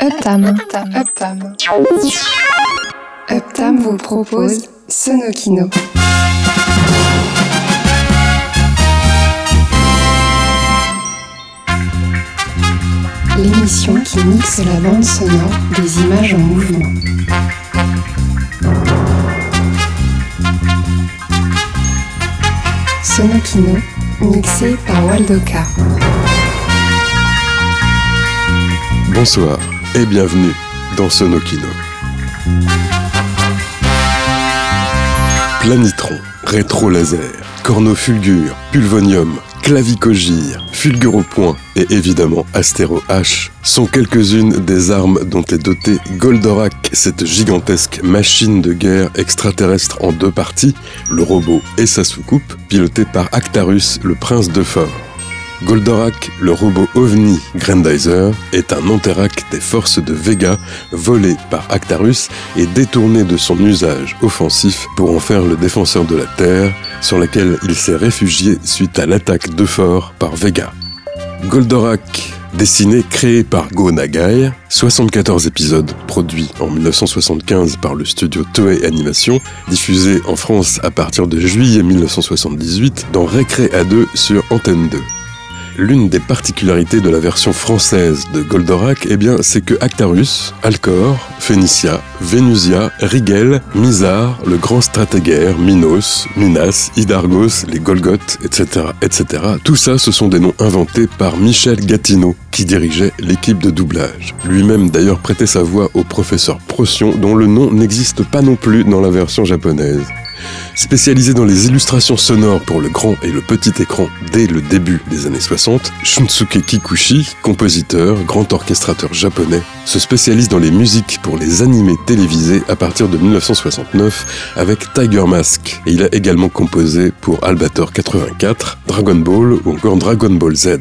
Uptam. Uptam. Uptam. Uptam vous propose Sonokino. L'émission qui mixe la bande sonore des images en mouvement. Sonokino, mixé par Waldoka. Bonsoir et bienvenue dans Sonokino. Planitron, rétro-laser, cornofulgure, pulvonium, clavicogire, fulgure au point et évidemment Astéro H sont quelques-unes des armes dont est doté Goldorak, cette gigantesque machine de guerre extraterrestre en deux parties, le robot et sa soucoupe, pilotée par Actarus, le prince de Fort. Goldorak, le robot ovni Grandizer, est un Anterac des forces de Vega, volé par Actarus et détourné de son usage offensif pour en faire le défenseur de la Terre, sur laquelle il s'est réfugié suite à l'attaque de Fort par Vega. Goldorak, dessiné, créé par Go Nagai, 74 épisodes produits en 1975 par le studio Toei Animation, diffusé en France à partir de juillet 1978 dans Récré à 2 sur Antenne 2 l'une des particularités de la version française de Goldorak, eh c'est que Actarus, Alcor, Phénicia, Vénusia, Rigel, Mizar, le grand stratégaire, Minos, Minas, Hydargos, les Golgoth, etc., etc., tout ça, ce sont des noms inventés par Michel Gatineau, qui dirigeait l'équipe de doublage. Lui-même d'ailleurs prêtait sa voix au professeur Procyon, dont le nom n'existe pas non plus dans la version japonaise. Spécialisé dans les illustrations sonores pour le grand et le petit écran dès le début des années 60, Shunsuke Kikuchi, compositeur, grand orchestrateur japonais, se spécialise dans les musiques pour les animés télévisés à partir de 1969 avec Tiger Mask. Et il a également composé pour Albator 84, Dragon Ball ou encore Dragon Ball Z.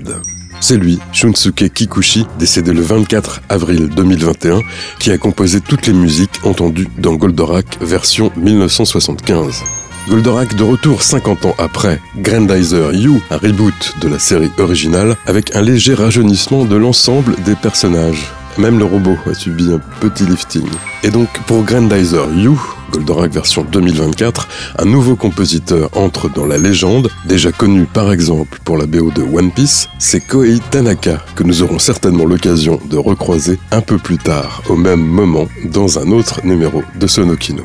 C'est lui, Shunsuke Kikuchi, décédé le 24 avril 2021, qui a composé toutes les musiques entendues dans Goldorak version 1975. Goldorak de retour 50 ans après, Grandizer You, un reboot de la série originale, avec un léger rajeunissement de l'ensemble des personnages. Même le robot a subi un petit lifting. Et donc pour Grandizer You, Goldorak version 2024, un nouveau compositeur entre dans la légende, déjà connu par exemple pour la BO de One Piece, c'est Koei Tanaka, que nous aurons certainement l'occasion de recroiser un peu plus tard, au même moment, dans un autre numéro de Sonokino.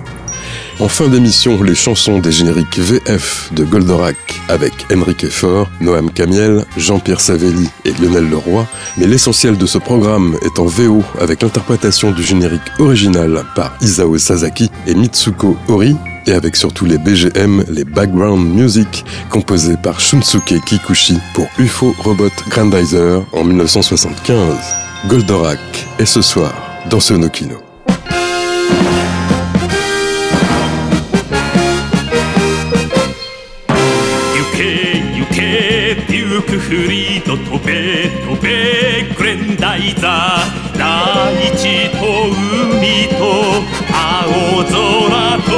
En fin d'émission, les chansons des génériques VF de Goldorak avec Enrique Faure, Noam Camiel, Jean-Pierre Savelli et Lionel Leroy, mais l'essentiel de ce programme est en VO avec l'interprétation du générique original par Isao Sasaki et Mitsuko Ori, et avec surtout les BGM, les background music, composés par Shunsuke Kikuchi pour UFO Robot Grandizer en 1975. Goldorak est ce soir dans Sonokino. ゆリード飛べ飛べグレンダイザー大地と海と青空と。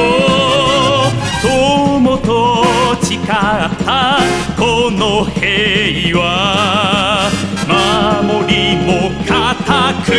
友と誓ったこの平和。守りも固く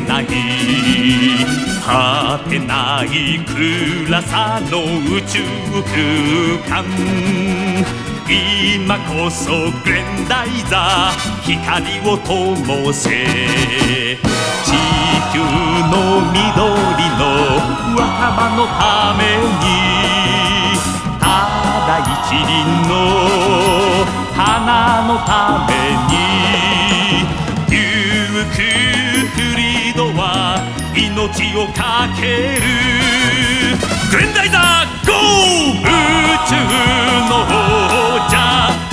ない。果てない。暗さの宇宙空間。今こそグレンダイザー光を灯せ。地球の緑の若葉のために。ただ一輪の花のために。命をかける。グレンダイザーゴー！宇宙の王者。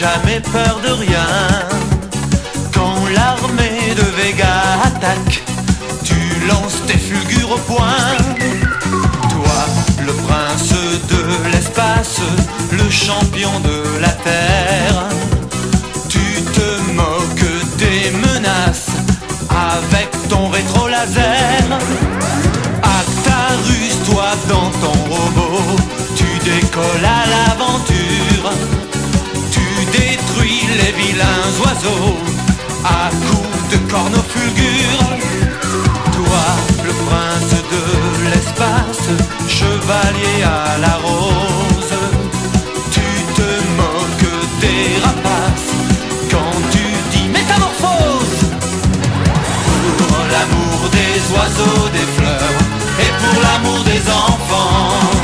Jamais peur de rien. Quand l'armée de Vega attaque, tu lances tes fulgures au point. Toi, le prince de l'espace, le champion de la terre, tu te moques des menaces avec ton rétro laser. Actarus, toi dans ton robot, tu décolles à l'aventure. Vilains oiseaux à coups de cornes fulgures. Toi, le prince de l'espace, chevalier à la rose, tu te moques des rapaces quand tu dis métamorphose pour l'amour des oiseaux, des fleurs et pour l'amour des enfants.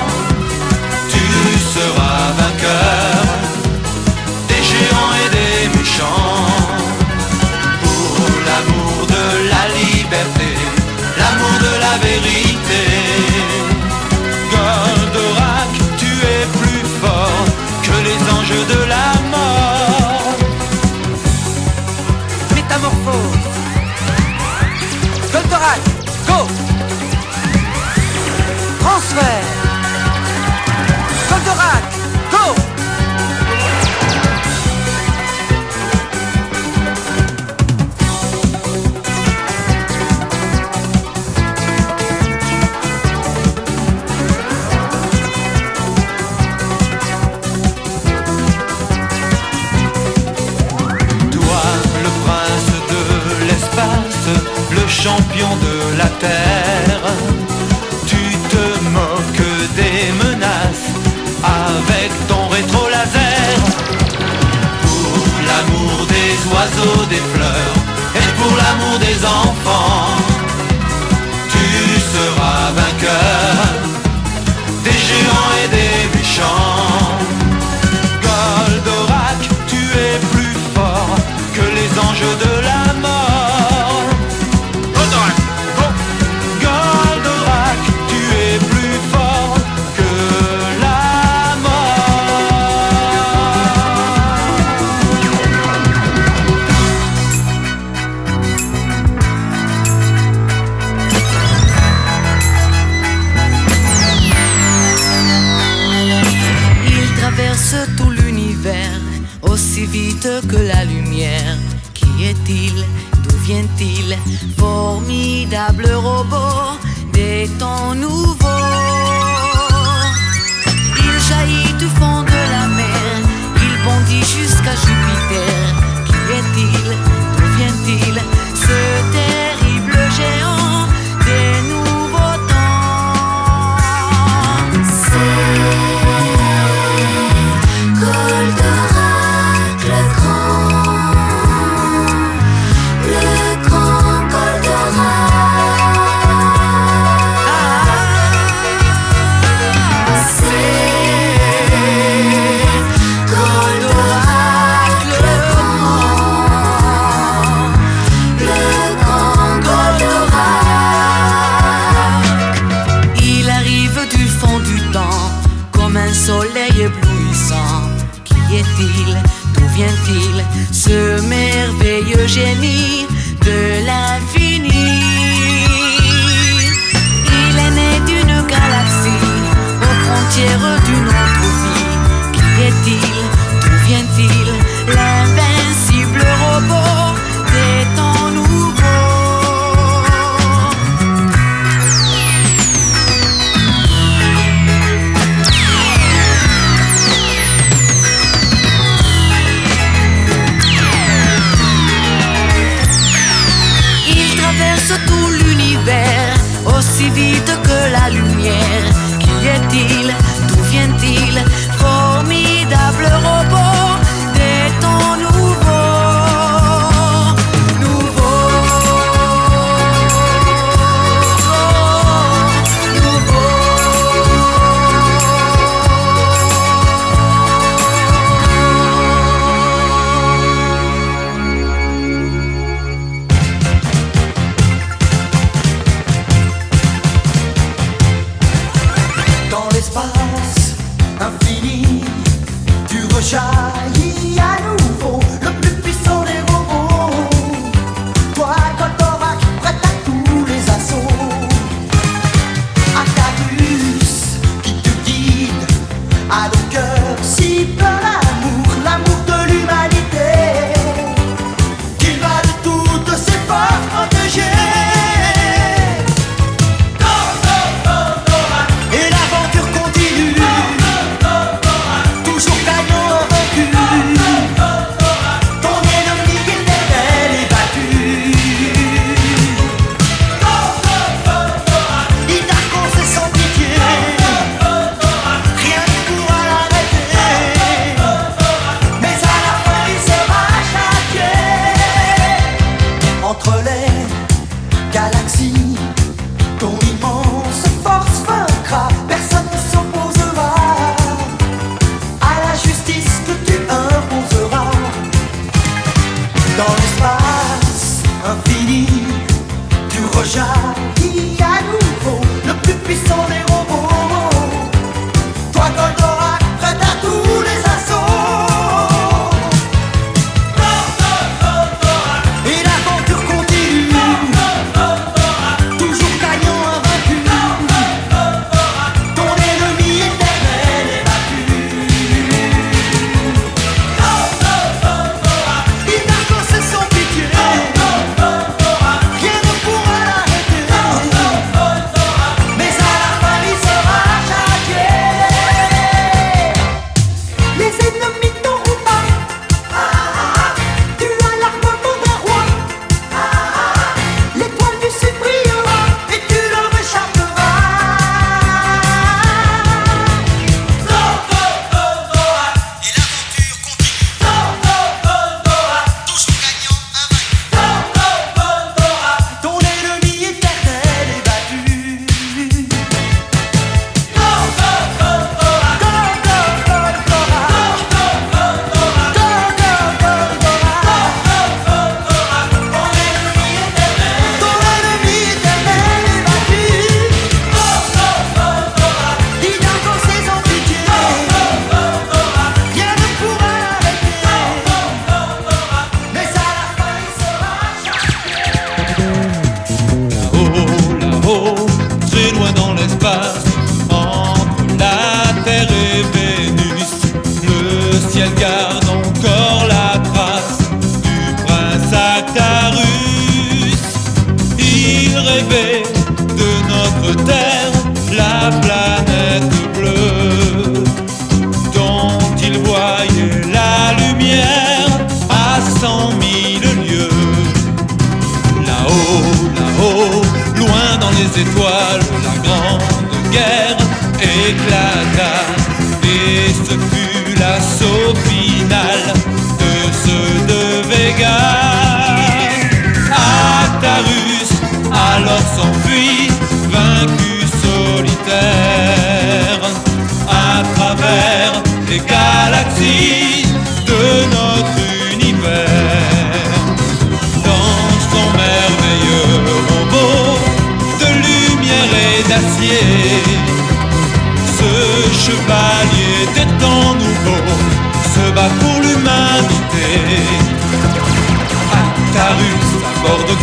Des entière.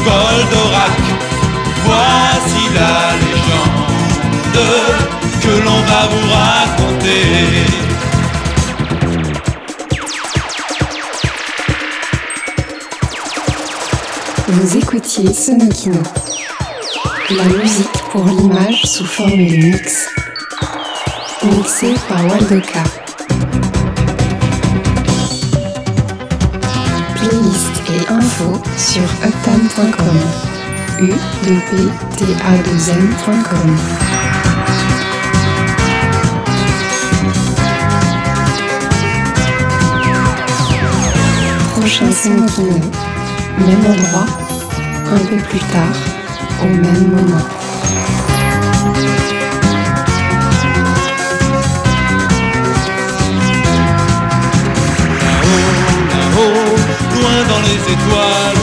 Goldorak. Voici la légende que l'on va vous raconter. Vous écoutiez Sonokino, la musique pour l'image sous forme de mix, mixée par Waldoka. sur uptam.com. u -P -T -A mcom Prochain 5 même endroit, un peu plus tard, au même moment. les étoiles.